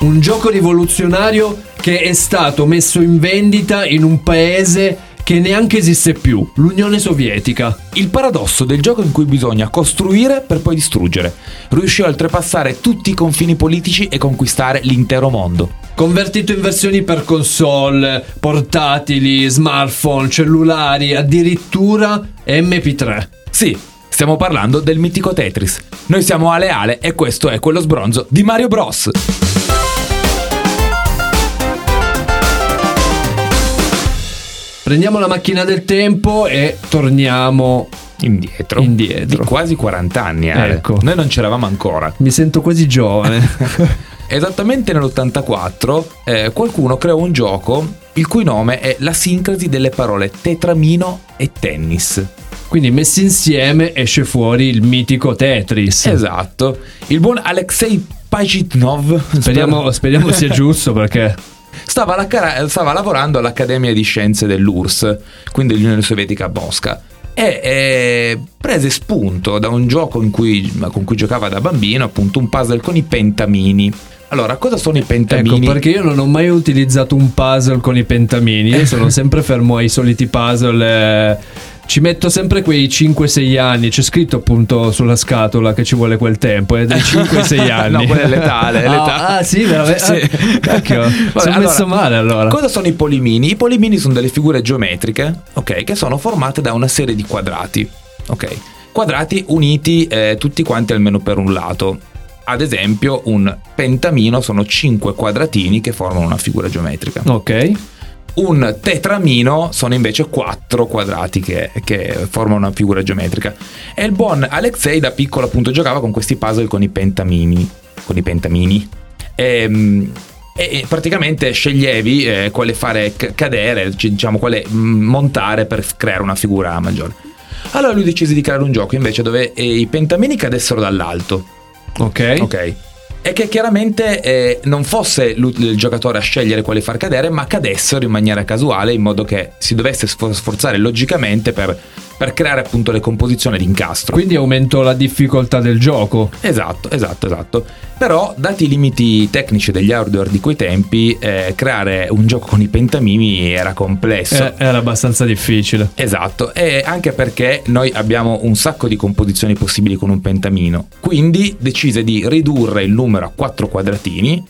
Un gioco rivoluzionario che è stato messo in vendita in un paese che neanche esiste più, l'Unione Sovietica. Il paradosso del gioco in cui bisogna costruire per poi distruggere. Riuscì a oltrepassare tutti i confini politici e conquistare l'intero mondo. Convertito in versioni per console, portatili, smartphone, cellulari, addirittura MP3. Sì, stiamo parlando del mitico Tetris. Noi siamo Ale Ale e questo è quello sbronzo di Mario Bros. Prendiamo la macchina del tempo e torniamo Indietro. indietro. Di quasi 40 anni, Ale. Ecco. Noi non c'eravamo ancora. Mi sento quasi giovane. Esattamente nell'84 eh, qualcuno creò un gioco il cui nome è la sincrasi delle parole tetramino e tennis. Quindi messi insieme esce fuori il mitico Tetris. Esatto. Il buon Alexei Pajitnov Speriamo, speriamo sia giusto perché stava, alla stava lavorando all'Accademia di Scienze dell'URSS, quindi dell'Unione Sovietica a Mosca. E eh, prese spunto da un gioco cui- con cui giocava da bambino, appunto un puzzle con i pentamini. Allora, cosa sono i Ecco, pentamini? perché io non ho mai utilizzato un puzzle con i pentamini, io sono sempre fermo ai soliti puzzle. eh, Ci metto sempre quei 5-6 anni, c'è scritto appunto sulla scatola che ci vuole quel tempo, è dai 5-6 anni. No, quello è letale, è Ah, letale. Ah, sì, veramente. Sì. Ah, cacchio, Vabbè, sono allora, messo male allora. Cosa sono i polimini? I polimini sono delle figure geometriche, ok, che sono formate da una serie di quadrati, ok? Quadrati uniti eh, tutti quanti almeno per un lato. Ad esempio, un pentamino sono 5 quadratini che formano una figura geometrica. Ok. Un tetramino sono invece 4 quadrati che, che formano una figura geometrica. E il buon Alexei da piccolo appunto giocava con questi puzzle con i pentamini. Con i pentamini. Ehm, E, praticamente sceglievi eh, quale fare cadere, diciamo quale montare per creare una figura maggiore. Allora lui decise di creare un gioco invece dove eh, i pentamini cadessero dall'alto. Ok. Ok. E che chiaramente eh, non fosse il giocatore a scegliere quali far cadere, ma cadessero in maniera casuale, in modo che si dovesse sfor- sforzare logicamente per, per creare appunto le composizioni d'incastro. Quindi aumento la difficoltà del gioco. Esatto, esatto, esatto. Però, dati i limiti tecnici degli hardware di quei tempi, eh, creare un gioco con i pentamini era complesso. Eh, era abbastanza difficile. Esatto, e anche perché noi abbiamo un sacco di composizioni possibili con un pentamino. Quindi decise di ridurre il numero a quattro quadratini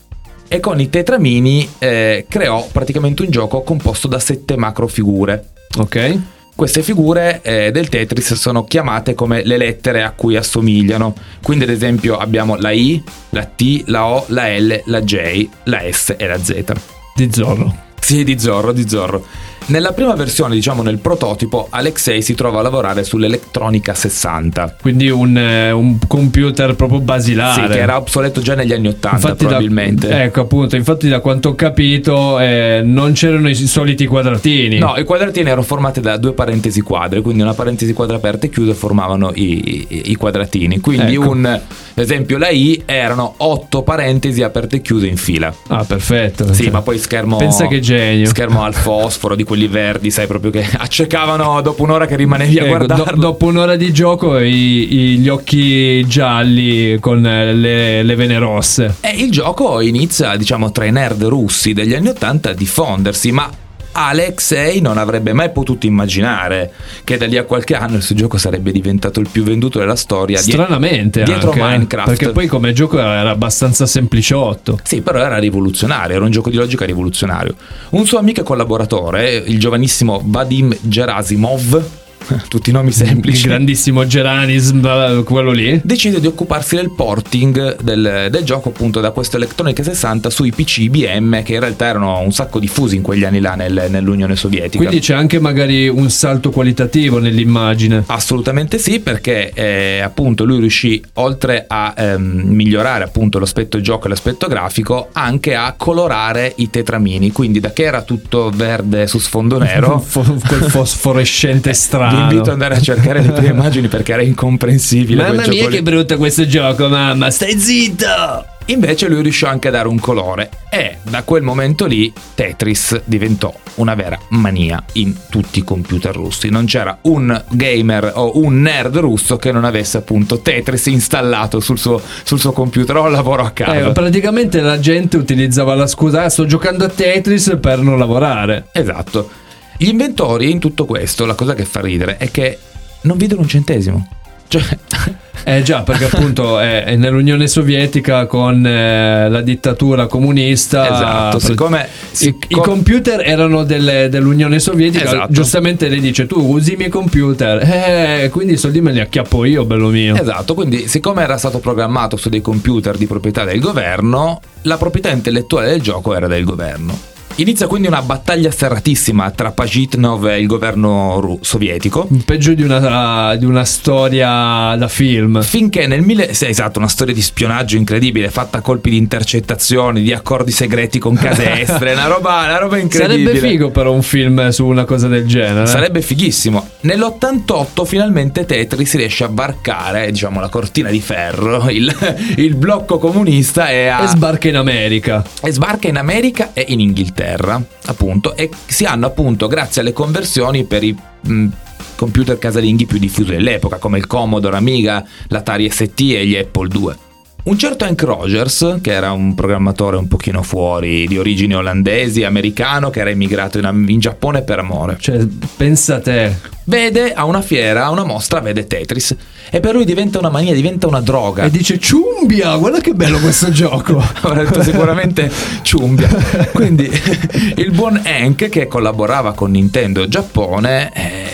e con i tetramini eh, creò praticamente un gioco composto da sette macro figure. Ok. Queste figure eh, del Tetris sono chiamate come le lettere a cui assomigliano. Quindi, ad esempio, abbiamo la I, la T, la O, la L, la J, la S e la Z. Di Zorro. Sì, di Zorro, di Zorro. Nella prima versione, diciamo nel prototipo, Alexei si trova a lavorare sull'elettronica 60. Quindi un, eh, un computer proprio basilare. Sì, che era obsoleto già negli anni 80 probabilmente. Da, ecco, appunto, infatti da quanto ho capito eh, non c'erano i soliti quadratini. No, i quadratini erano formati da due parentesi quadre, quindi una parentesi quadra aperta e chiusa formavano i, i- i quadratini. Quindi Ecco. un ad esempio la I erano otto parentesi aperte e chiuse in fila. Ah, perfetto. Sì, ma poi schermo Pensa che genio. Schermo al fosforo di quelli verdi, sai proprio che accecavano dopo un'ora che rimanevi a Ecco, do- guardarlo. dopo un'ora di gioco i- i- gli occhi gialli con eh, le, le vene rosse. E il gioco inizia, diciamo, tra i nerd russi degli anni 80 a diffondersi, ma Alexei non avrebbe mai potuto immaginare che da lì a qualche anno il suo gioco sarebbe diventato il più venduto della storia. Stranamente dietro anche, eh, Minecraft. Perché poi come gioco era abbastanza sempliciotto. Sì, però era rivoluzionario, era un gioco di logica rivoluzionario. Un suo amico e collaboratore, il giovanissimo Vadim Gerasimov, tutti i nomi Il semplici, grandissimo Geranism, quello lì. decide di occuparsi del porting del, del gioco appunto da questo Electronica 60 sui PC IBM che in realtà erano un sacco diffusi in quegli anni là nel- nell'Unione Sovietica. Quindi c'è anche magari un salto qualitativo nell'immagine. Assolutamente sì, perché eh, appunto lui riuscì, oltre a ehm, migliorare appunto l'aspetto gioco e l'aspetto grafico, anche a colorare i tetramini. Quindi da che era tutto verde su sfondo nero, quel fosforescente vi strano. invito ad andare a cercare le prime immagini perché era incomprensibile. Mamma mia che brutto questo gioco, mamma, stai zitto! Invece lui riuscì anche a dare un colore e da quel momento lì Tetris diventò una vera mania in tutti i computer russi. Non c'era un gamer o un nerd russo che non avesse appunto Tetris installato sul suo, sul suo computer o lavoro a casa. Eh, praticamente la gente utilizzava la scusa, "Ah, sto giocando a Tetris per non lavorare. Esatto. Gli inventori in tutto questo, la cosa che fa ridere è che non videro un centesimo. Cioè, Eh già, perché appunto è, è nell'Unione Sovietica con eh, la dittatura comunista. esatto, siccome I, sic- i computer erano delle- dell'Unione Sovietica, Esatto. giustamente lei dice tu usi i miei computer, eh, quindi i soldi me li acchiappo io, bello mio. Esatto, quindi siccome era stato programmato su dei computer di proprietà del governo, la proprietà intellettuale del gioco era del governo. Inizia quindi una battaglia serratissima tra Pajitnov e il governo ru- sovietico. Peggio di una, di una storia da film. Finché nel mille... sì, esatto, una storia di spionaggio incredibile, fatta a colpi di intercettazioni, di accordi segreti con case estere, una roba, una roba incredibile. Sarebbe figo però un film su una cosa del genere. Sarebbe fighissimo. Nell'88 finalmente Tetris riesce a varcare, diciamo, la cortina di ferro, il, il blocco comunista e a... E sbarca in America. e sbarca in America e in Inghilterra, appunto, e si hanno appunto grazie alle conversioni per i mh, computer casalinghi più diffusi dell'epoca, come il Commodore Amiga, l'Atari ST e gli Apple II. Un certo Hank Rogers, che era un programmatore un pochino fuori, di origini olandesi, americano, che era immigrato in, in Giappone per amore, Cioè, pensa a te. vede a una fiera, a una mostra, vede Tetris e per lui diventa una mania, diventa una droga. E dice ciumbia, guarda che bello questo gioco. avrà detto sicuramente ciumbia. Quindi il buon Hank che collaborava con Nintendo Giappone eh,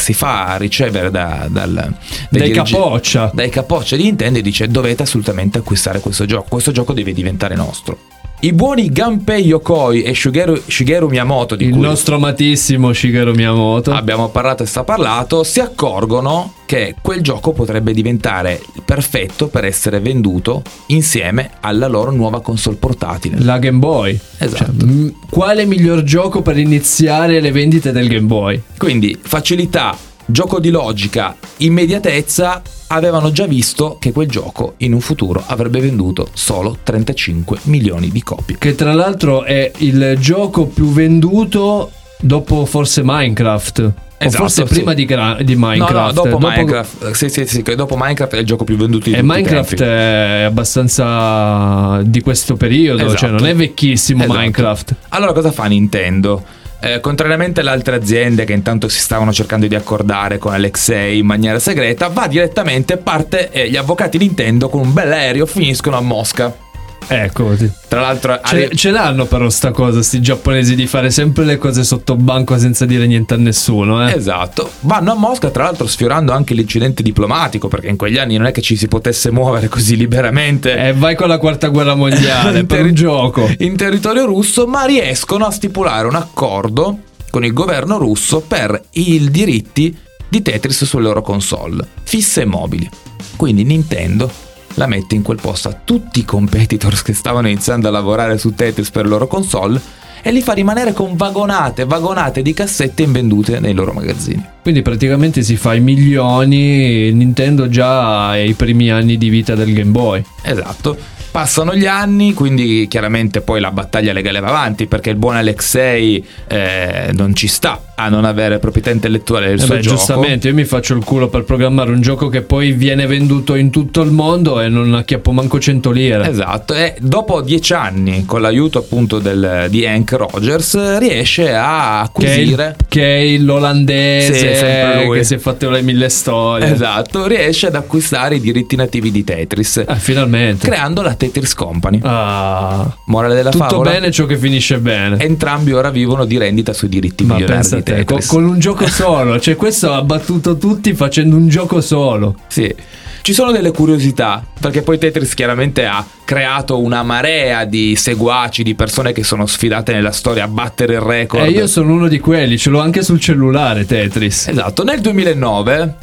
si fa ricevere da, dal, dai capoccia. dai capoccia di Nintendo e dice dovete assolutamente acquistare questo gioco, questo gioco deve diventare nostro. I buoni Gunpei Yokoi e Shigeru, Shigeru Miyamoto di Il cui nostro amatissimo Shigeru Miyamoto. abbiamo parlato e sta parlato, si accorgono che quel gioco potrebbe diventare perfetto per essere venduto insieme alla loro nuova console portatile. La Game Boy. Esatto. Cioè, m- quale miglior gioco per iniziare le vendite del Game Boy? Quindi facilità, gioco di logica, immediatezza, avevano già visto che quel gioco in un futuro avrebbe venduto solo 35 milioni di copie. Che tra l'altro è il gioco più venduto dopo forse Minecraft. o Esatto, forse sì. prima di, gra- di Minecraft. No, no, dopo, Dopo- Minecraft, sì, sì, sì, dopo Minecraft è il gioco più venduto di E tutti i Minecraft è abbastanza di questo periodo, Esatto. cioè non è vecchissimo Esatto. Minecraft. Allora cosa fa Nintendo? Eh, contrariamente alle altre aziende che intanto si stavano cercando di accordare con Alexei in maniera segreta, va direttamente, parte e gli avvocati Nintendo con un bel aereo finiscono a Mosca. Ecco. Tra l'altro, Ce, arri- ce l'hanno però sta cosa, sti giapponesi, di fare sempre le cose sotto banco senza dire niente a nessuno, eh. Esatto, vanno a Mosca tra l'altro sfiorando anche l'incidente diplomatico perché in quegli anni non è che ci si potesse muovere così liberamente E vai con la quarta guerra mondiale per un gioco. in territorio russo, ma riescono a stipulare un accordo con il governo russo per i diritti di Tetris sulle loro console, fisse e mobili. Quindi Nintendo la mette in quel posto a tutti i competitors che stavano iniziando a lavorare su Tetris per le loro console e li fa rimanere con vagonate, vagonate di cassette invendute nei loro magazzini. Quindi praticamente si fa i milioni, Nintendo già ai primi anni di vita del Game Boy. Esatto. Passano gli anni, quindi chiaramente poi la battaglia legale va avanti perché il buon Alexei eh, non ci sta a non avere proprietà intellettuale del Eh suo beh, gioco. giustamente, io mi faccio il culo per programmare un gioco che poi viene venduto in tutto il mondo e non acchiappo manco 100 lire. Esatto, e dopo dieci anni, con l'aiuto appunto del- di Hank Rogers, riesce a Che è, il, acquisire. che è l'olandese Sì, sempre lui. che si è fatto le mille storie. Esatto, riesce ad acquistare i diritti nativi di Tetris, Ah, finalmente. creando la Tetris Company. Ah, Morale della tutto favola? bene ciò che finisce bene. Entrambi ora vivono di rendita sui diritti Ma milionari pensa di te, con, con un gioco solo, cioè questo ha battuto tutti facendo un gioco solo. Sì. Ci sono delle curiosità, perché poi Tetris chiaramente ha creato una marea di seguaci, di persone che sono sfidate nella storia a battere il record. E io sono uno di quelli, ce l'ho anche sul cellulare Tetris. Esatto, nel 2009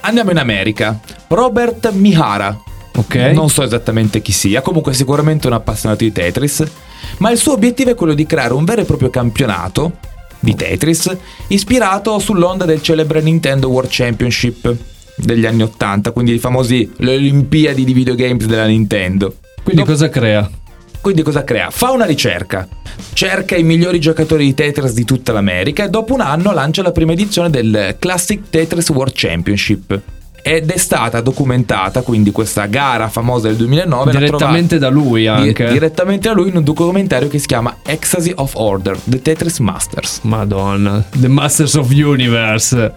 andiamo in America. Robert Mihara, Ok? non so esattamente chi sia, comunque sicuramente un appassionato di Tetris, ma il suo obiettivo è quello di creare un vero e proprio campionato di Tetris ispirato sull'onda del celebre Nintendo World Championship degli anni 80, quindi i famosi le Olimpiadi di videogames della Nintendo. Quindi Dopo- cosa crea? Quindi cosa crea? Fa una ricerca, cerca i migliori giocatori di Tetris di tutta l'America e dopo un anno lancia la prima edizione del Classic Tetris World Championship. Ed è stata documentata, quindi questa gara famosa del 2009, la Direttamente da lui trovate- di- anche. direttamente da lui in un documentario che si chiama Ecstasy of Order, The Tetris Masters. Madonna, The Masters of Universe.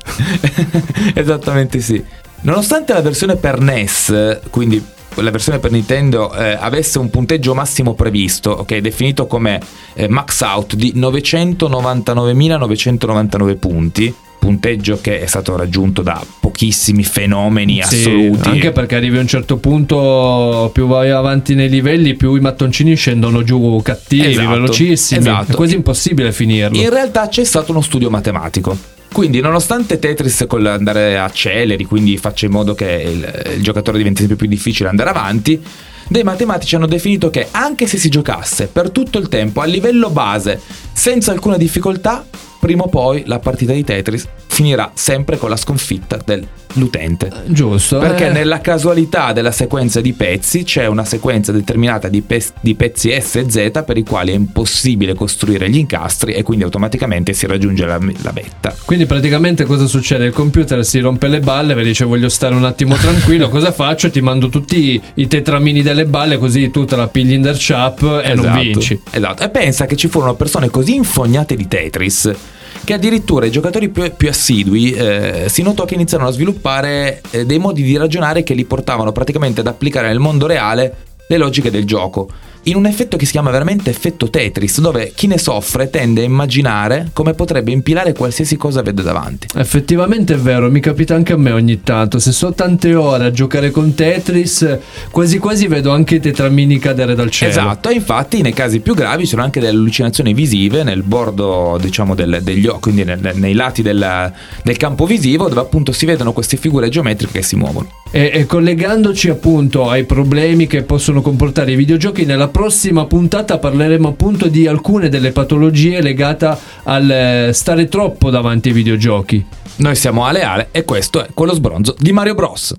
Esattamente sì. Nonostante la versione per NES, quindi la versione per Nintendo, eh, avesse un punteggio massimo previsto, ok, definito come eh, max out di 999.999 punti, punteggio che è stato raggiunto da pochissimi fenomeni Sì, assoluti. anche perché arrivi a un certo punto, più vai avanti nei livelli, più i mattoncini scendono giù cattivi, Esatto, velocissimi. esatto. È quasi impossibile finirlo. In realtà c'è stato uno studio matematico. Quindi, nonostante Tetris con l'andare a celeri, quindi faccia in modo che il, il giocatore diventi sempre più difficile andare avanti, dei matematici hanno definito che anche se si giocasse per tutto il tempo a livello base, senza alcuna difficoltà, prima o poi la partita di Tetris finirà sempre con la sconfitta dell'utente. Giusto. Perché eh. nella casualità della sequenza di pezzi c'è una sequenza determinata di, pe- di pezzi S e Z per i quali è impossibile costruire gli incastri e quindi automaticamente si raggiunge la, la vetta. Quindi praticamente cosa succede? Il computer si rompe le balle, vi dice voglio stare un attimo tranquillo, cosa faccio? Ti mando tutti i, tetramini delle balle così tu te la pigli in der chap e non Esatto, vinci. Esatto. E pensa che ci furono persone così infognate di Tetris che addirittura i giocatori più, più assidui eh, si notò che iniziarono a sviluppare eh, dei modi di ragionare che li portavano praticamente ad applicare nel mondo reale le logiche del gioco. In un effetto che si chiama veramente effetto Tetris, dove chi ne soffre tende a immaginare come potrebbe impilare qualsiasi cosa vede davanti. Effettivamente è vero, mi capita anche a me ogni tanto. Se so tante ore a giocare con Tetris, quasi quasi vedo anche i tetramini cadere dal cielo. Esatto, e infatti nei casi più gravi ci sono anche delle allucinazioni visive nel bordo, diciamo, del- degli occhi, quindi nel- nei lati del, del campo visivo, dove appunto si vedono queste figure geometriche che si muovono. E, e collegandoci appunto ai problemi che possono comportare i videogiochi, nella prossima puntata parleremo appunto di alcune delle patologie legate al eh, stare troppo davanti ai videogiochi. Noi siamo Ale Ale e questo è quello sbronzo di Mario Bros.